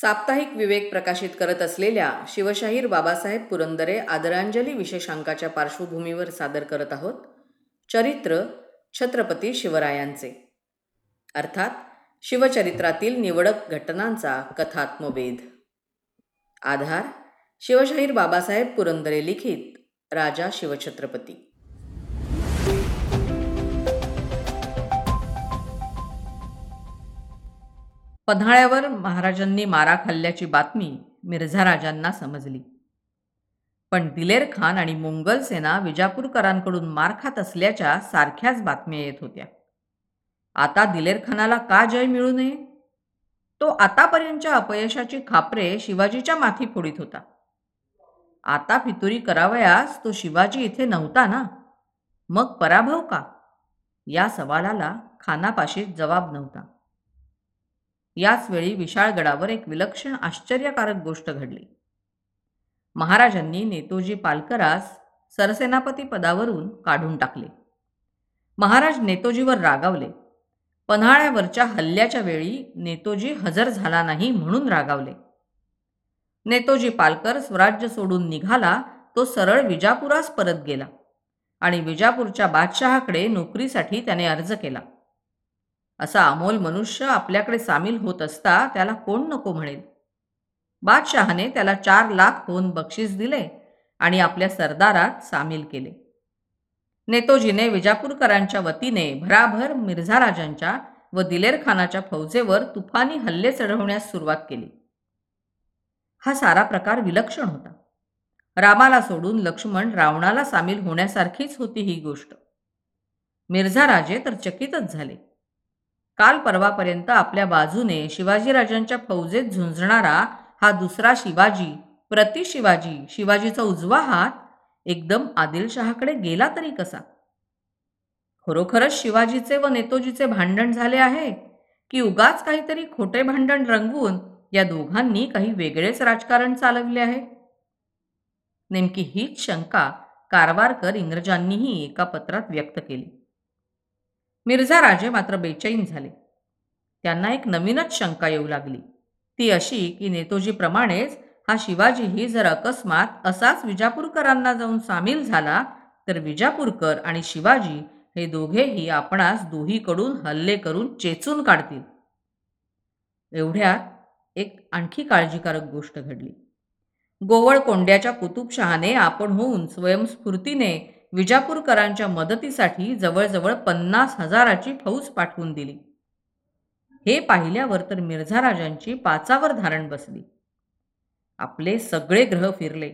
साप्ताहिक विवेक प्रकाशित करत असलेल्या शिवशाहीर बाबासाहेब पुरंदरे आदरांजली विशेषांकाच्या पार्श्वभूमीवर सादर करत आहोत. चरित्र छत्रपती शिवरायांचे. अर्थात शिवचरित्रातील निवडक घटनांचा कथात्मवेध. आधार शिवशाहीर बाबासाहेब पुरंदरे लिखित राजा शिवछत्रपती. पन्हाळ्यावर महाराजांनी मारा खाल्ल्याची बातमी मिर्झा राजांना समजली. पण दिलेर खान आणि मोंगल सेना विजापूरकरांकडून मार खात असल्याच्या सारख्याच बातम्या येत होत्या. आता दिलेर खानाला का जय मिळू नये? तो आतापर्यंतच्या अपयशाची खापरे शिवाजीच्या माथी फोडीत होता. आता फितुरी करावयास तो शिवाजी इथे नव्हता ना? मग पराभव का? या सवालाला खानापाशी जबाब नव्हता. याच वेळी विशाळगडावर एक विलक्षण आश्चर्यकारक गोष्ट घडली. महाराजांनी नेतोजी पालकरास सरसेनापती पदावरून काढून टाकले. महाराज नेतोजीवर रागावले. पन्हाळ्यावरच्या हल्ल्याच्या वेळी नेतोजी हजर झाला नाही म्हणून रागावले. नेतोजी पालकर स्वराज्य सोडून निघाला तो सरळ विजापुरास परत गेला आणि विजापूरच्या बादशहाकडे नोकरीसाठी त्याने अर्ज केला. असा अमोल मनुष्य आपल्याकडे सामील होत असता त्याला कोण नको म्हणेल? बादशहाने त्याला चार लाख होऊन बक्षीस दिले आणि आपल्या सरदारात सामील केले. नेतोजीने विजापूरकरांच्या वतीने भराभर मिर्झा राजांच्या व दिलेर खानाच्या फौजेवर तुफानी हल्ले चढवण्यास सुरुवात केली. हा सारा प्रकार विलक्षण होता. रामाला सोडून लक्ष्मण रावणाला सामील होण्यासारखीच होती ही गोष्ट. मिर्झा राजे तर चकितच झाले. काल परवापर्यंत आपल्या बाजूने शिवाजीराजांच्या फौजेत झुंजणारा हा दुसरा शिवाजी प्रति शिवाजी शिवाजीचा उजवा हात एकदम आदिलशहाकडे गेला तरी कसा? खरोखरच शिवाजीचे व नेतोजीचे भांडण झाले आहे? की उगाच काहीतरी खोटे भांडण रंगवून या दोघांनी काही वेगळेच राजकारण चालवले आहे? नेमकी हीच शंका कारवारकर इंग्रजांनीही एका पत्रात व्यक्त केली. मिर्झा राजे मात्र बेचैन झाले. त्यांना एक नवीनच शंका येऊ लागली. ती अशी की नेतोजीप्रमाणेच हा शिवाजीही जर अकस्मात असाच विजापूरकरांना जाऊन सामील झाला तर विजापूरकर आणि शिवाजी हे दोघेही आपणास दोहीकडून हल्ले करून चेचून काढतील. एवढ्यात एक आणखी काळजीकारक गोष्ट घडली. गोवळ कोंड्याच्या कुतुबशहाने आपण होऊन स्वयंस्फूर्तीने विजापूरकरांच्या मदतीसाठी जवळजवळ पन्नास हजाराची फौज पाठवून दिली. हे पाहिल्यावर तर मिर्झा राजांची पाचावर धारण बसली. आपले सगळे ग्रह फिरले.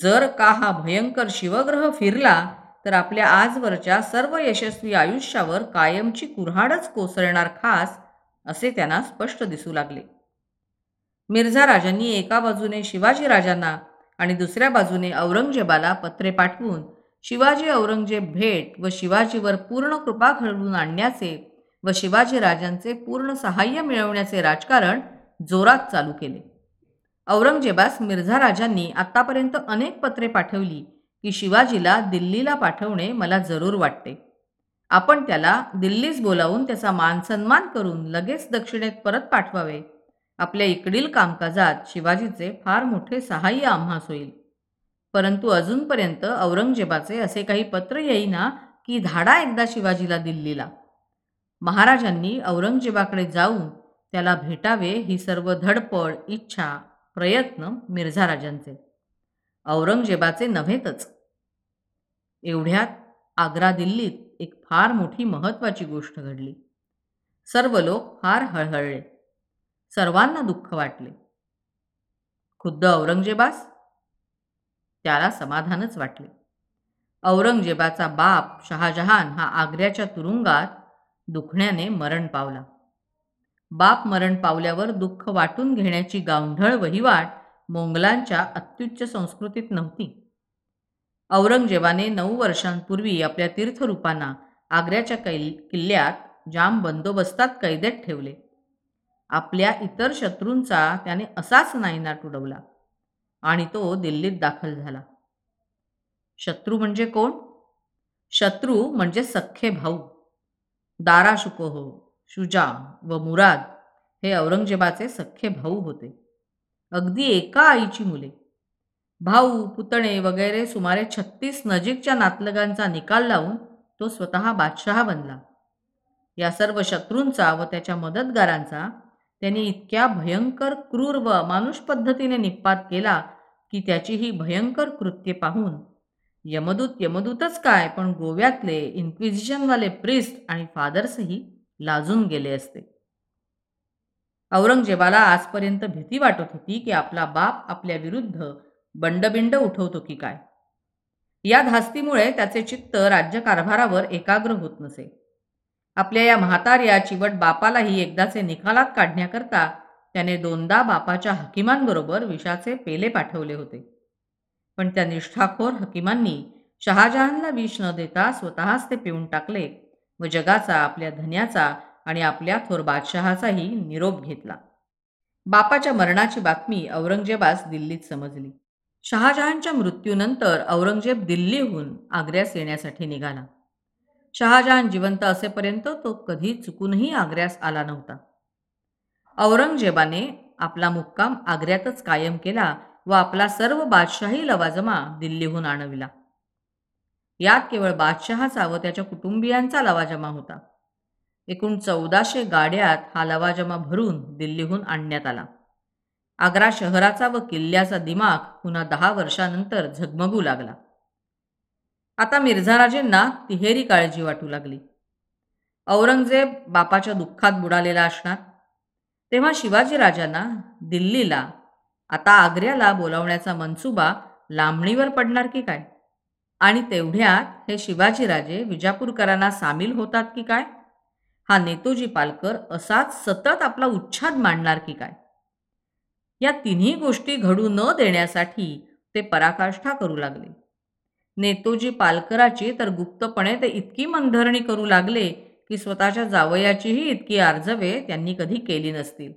जर का हा भयंकर शिवग्रह फिरला तर आपल्या आजवरच्या सर्व यशस्वी आयुष्यावर कायमची कुऱ्हाडच कोसळणार खास असे त्यांना स्पष्ट दिसू लागले. मिर्झा राजांनी एका बाजूने शिवाजी राजांना आणि दुसऱ्या बाजूने औरंगजेबाला पत्रे पाठवून शिवाजी औरंगजेब भेट व शिवाजीवर पूर्ण कृपा घडवून आणण्याचे व शिवाजी राजांचे पूर्ण सहाय्य मिळवण्याचे राजकारण जोरात चालू केले. औरंगजेबास मिर्झा राजांनी आत्तापर्यंत अनेक पत्रे पाठवली की शिवाजीला दिल्लीला पाठवणे मला जरूर वाटते. आपण त्याला दिल्लीस बोलावून त्याचा मानसन्मान करून लगेच दक्षिणेत परत पाठवावे. आपल्या इकडील कामकाजात शिवाजीचे फार मोठे सहाय्य आम्हास होईल. परंतु अजूनपर्यंत औरंगजेबाचे असे काही पत्र येईना की धाडा एकदा शिवाजीला दिल्लीला. महाराजांनी औरंगजेबाकडे जाऊन त्याला भेटावे ही सर्व धडपड इच्छा प्रयत्न मिर्झा राजांचे. औरंगजेबाचे नव्हेतच. एवढ्यात आग्रा दिल्लीत एक फार मोठी महत्त्वाची गोष्ट घडली. सर्व लोक फार हळहळले. सर्वांना दुःख वाटले. खुद्द औरंगजेबास त्याला समाधानच वाटले. औरंगजेबाचा बाप शहाजहान हा आग्र्याच्या तुरुंगात दुखण्याने मरण पावला. बाप मरण पावल्यावर दुःख वाटून घेण्याची गावंढळ वहिवाट मोंगलांच्या अत्युच्च संस्कृतीत नव्हती. औरंगजेबाने नऊ वर्षांपूर्वी आपल्या तीर्थरूपांना आग्र्याच्या कै किल्ल्यात जाम बंदोबस्तात कैदेत ठेवले. आपल्या इतर शत्रूंचा त्याने असाच नायनाट उडवला. आणि तो दिल्लीत दाखल झाला. शत्रू म्हणजे कोण? शत्रू म्हणजे सख्खे भाऊ. दारा शुकोहो शुजा व मुराद हे औरंगजेबाचे सख्खे भाऊ होते. अगदी एका आईची मुले. भाऊ पुतणे वगैरे सुमारे छत्तीस नजीकच्या नातलगांचा निकाल लावून तो स्वतः बादशहा बनला. या सर्व शत्रूंचा व त्याच्या मदतगारांचा त्यांनी इतक्या भयंकर क्रूर व अमानुष पद्धतीने निपात केला की त्याची ही भयंकर कृत्ये पाहून यमदूत यमदूतच काय पण गोव्यातले इन्क्विजिशनवाले प्रिस्ट आणि फादर्सही लाजून गेले असते. औरंगजेबाला आजपर्यंत भीती वाटत होती की आपला बाप आपल्या विरुद्ध बंडबिंड उठवतो की काय? या धास्तीमुळे त्याचे चित्त राज्यकारभारावर एकाग्र होत नसे. आपल्या या म्हाताऱ्या चिवट बापालाही एकदाचे निकालात काढण्याकरता त्याने दोनदा बापाच्या हकीमांबरोबर विषाचे पेले पाठवले होते. पण त्या निष्ठाखोर हकीमांनी शहाजहानला विष न देता स्वतःच ते पिऊन टाकले व जगाचा आपल्या धन्याचा आणि आपल्या थोर बादशहाचाही निरोप घेतला. बापाच्या मरणाची बातमी औरंगजेबास दिल्लीत समजली. शहाजहानच्या मृत्यूनंतर औरंगजेब दिल्लीहून आग्र्यास येण्यासाठी निघाला. शहाजहान जिवंत असेपर्यंत तो कधी चुकूनही आग्र्यास आला नव्हता. औरंगजेबाने आपला मुक्काम आग्र्यातच कायम केला व आपला सर्व बादशाही लवाजमा दिल्लीहून आणविला. यात केवळ बादशहाचा व त्याच्या कुटुंबियांचा लवाजमा होता. एकूण चौदाशे गाड्यात हा लवाजमा भरून दिल्लीहून आणण्यात आला. आग्रा शहराचा व किल्ल्याचा दिमाग पुन्हा दहा वर्षानंतर झगमगू लागला. आता मिर्झाराजेंना तिहेरी काळजी वाटू लागली. औरंगजेब बापाच्या दुःखात बुडालेला असणार तेव्हा शिवाजीराजांना दिल्लीला आता आग्र्याला बोलावण्याचा मनसुबा लांबणीवर पडणार की काय? आणि तेवढ्यात हे शिवाजीराजे विजापूरकरांना सामील होतात की काय? हा नेतोजी पालकर असाच सतत आपला उच्छाद मांडणार की काय? या तिन्ही गोष्टी घडू न देण्यासाठी ते पराकाष्ठा करू लागले. नेतोजी पालकराची तर गुप्तपणे ते इतकी मनधरणी करू लागले की स्वतःच्या जावयाचीही इतकी आर्जवे त्यांनी कधी केली नसतील.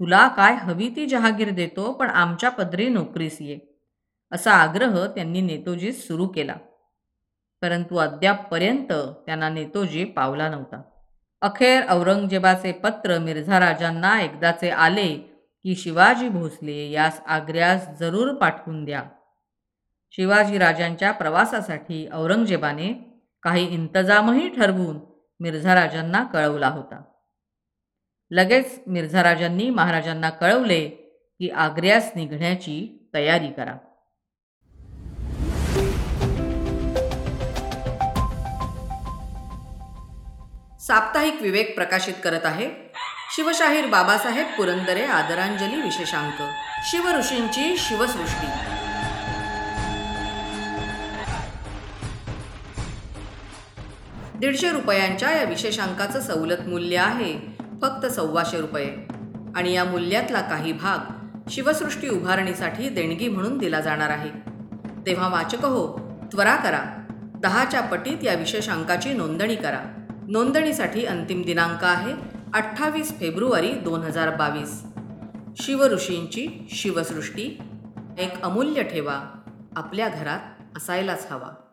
तुला काय हवी ती जहागीर देतो पण आमच्या पदरी नोकरीस ये. असा आग्रह त्यांनी नेतोजी सुरू केला. परंतु अद्यापपर्यंत त्यांना नेतोजी पावला नव्हता. अखेर औरंगजेबाचे पत्र मिर्झा राजांना एकदाचे आले की शिवाजी भोसले यास आग्र्यास जरूर पाठवून द्या. शिवाजी राजांच्या प्रवासासाठी औरंगजेबाने काही इंतजामही ठरवून मिर्झा राजांना कळवला होता. लगेच मिर्झा राजांनी महाराजांना कळवले की आग्र्यास निघण्याची तयारी करा. साप्ताहिक विवेक प्रकाशित करत आहे शिवशाहीर बाबासाहेब पुरंदरे आदरांजली विशेषांक. शिवऋषींची शिवसृष्टी. दीडशे रुपयांच्या या विशेषांकाचं सवलत मूल्य आहे फक्त सव्वाशे रुपये. आणि या मूल्यातला काही भाग शिवसृष्टी उभारणीसाठी देणगी म्हणून दिला जाणार आहे. तेव्हा वाचक हो त्वरा करा. दहाच्या पटीत या विशेषांकाची नोंदणी करा. नोंदणीसाठी अंतिम दिनांक आहे अठ्ठावीस फेब्रुवारी दोन हजार बावीस. शिवऋषींची शिवसृष्टी एक अमूल्य ठेवा. आपल्या घरात असायलाच हवा.